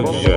Нет,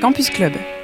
Campus Club.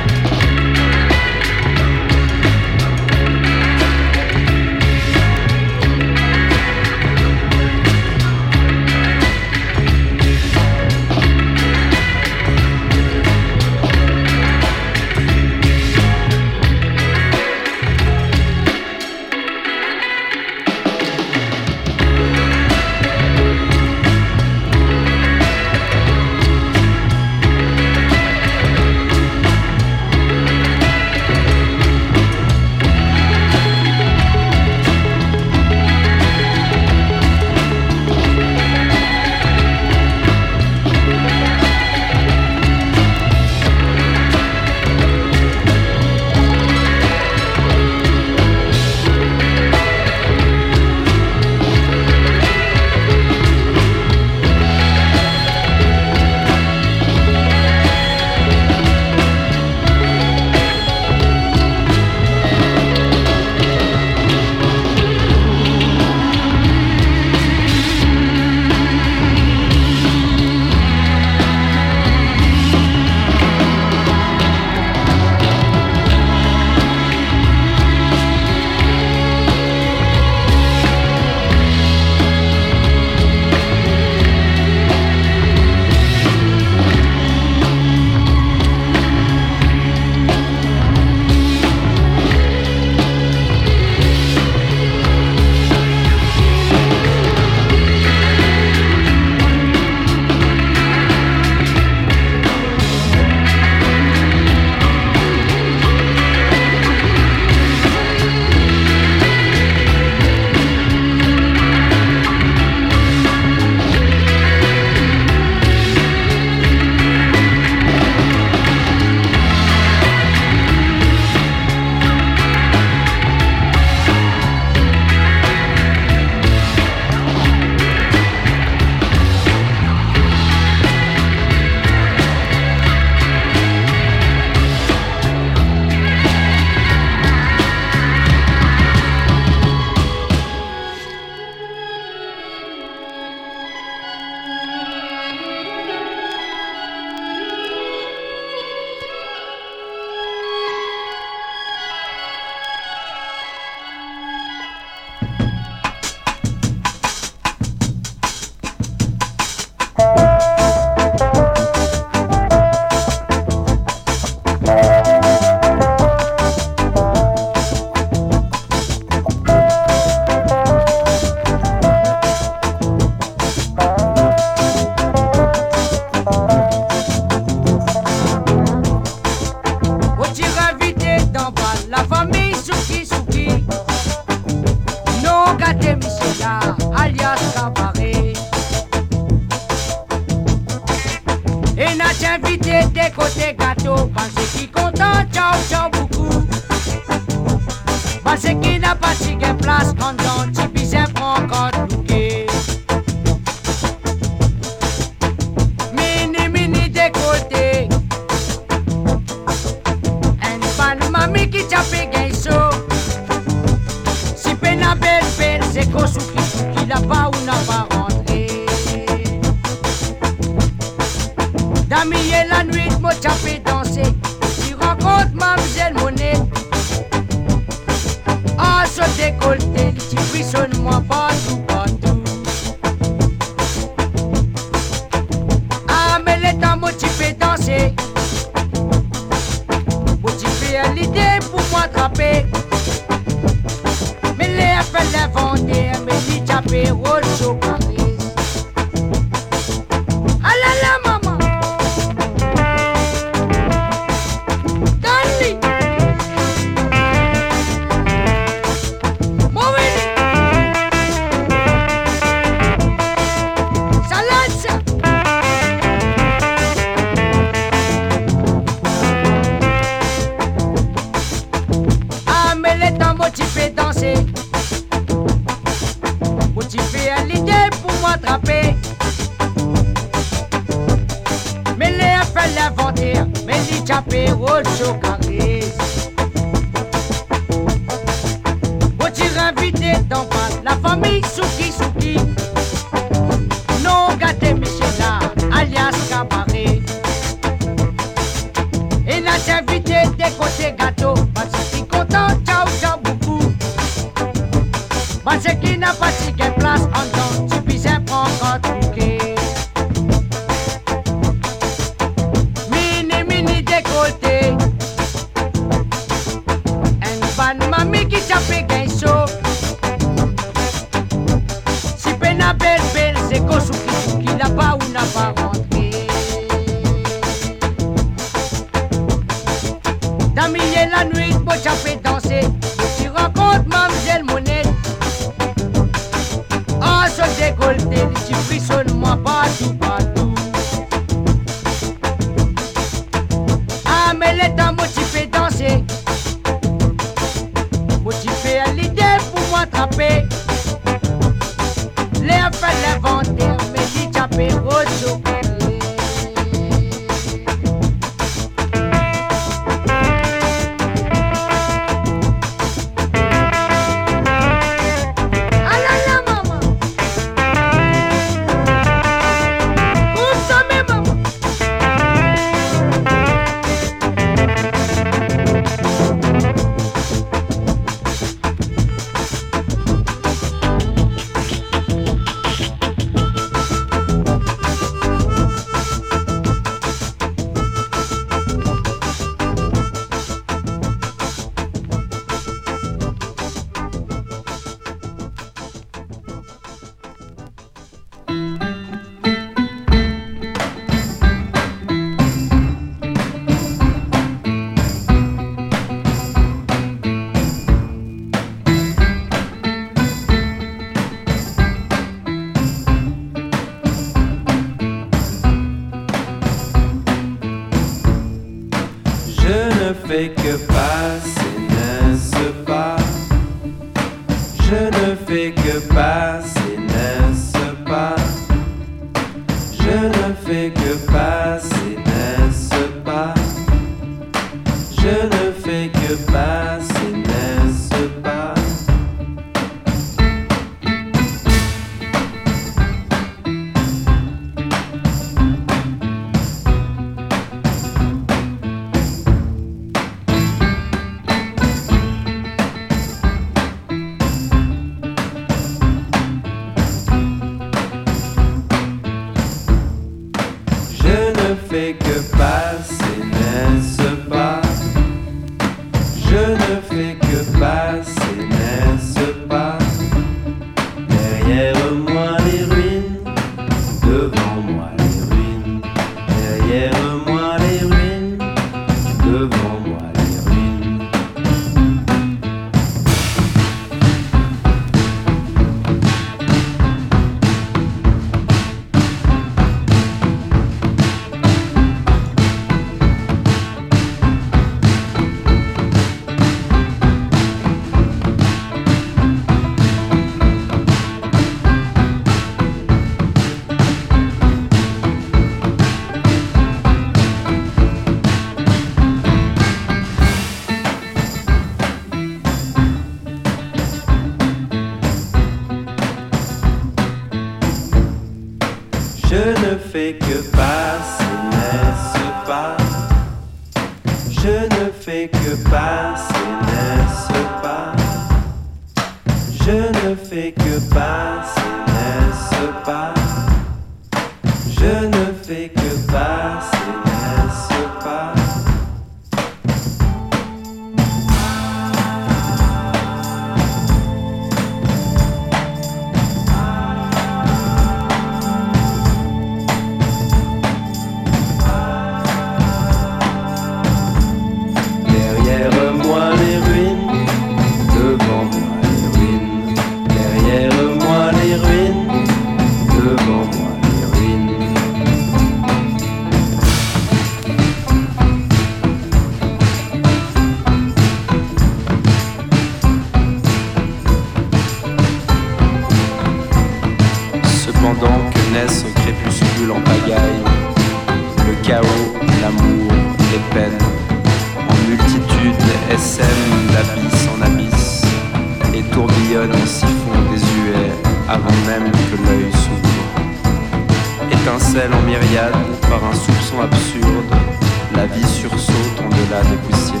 saute au-delà des poussières,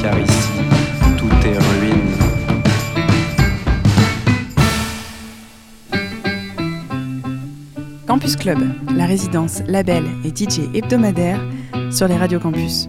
car ici, tout est ruine. Campus Club, la résidence, label et DJ hebdomadaire sur les radios campus.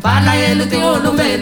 Parla el teo no me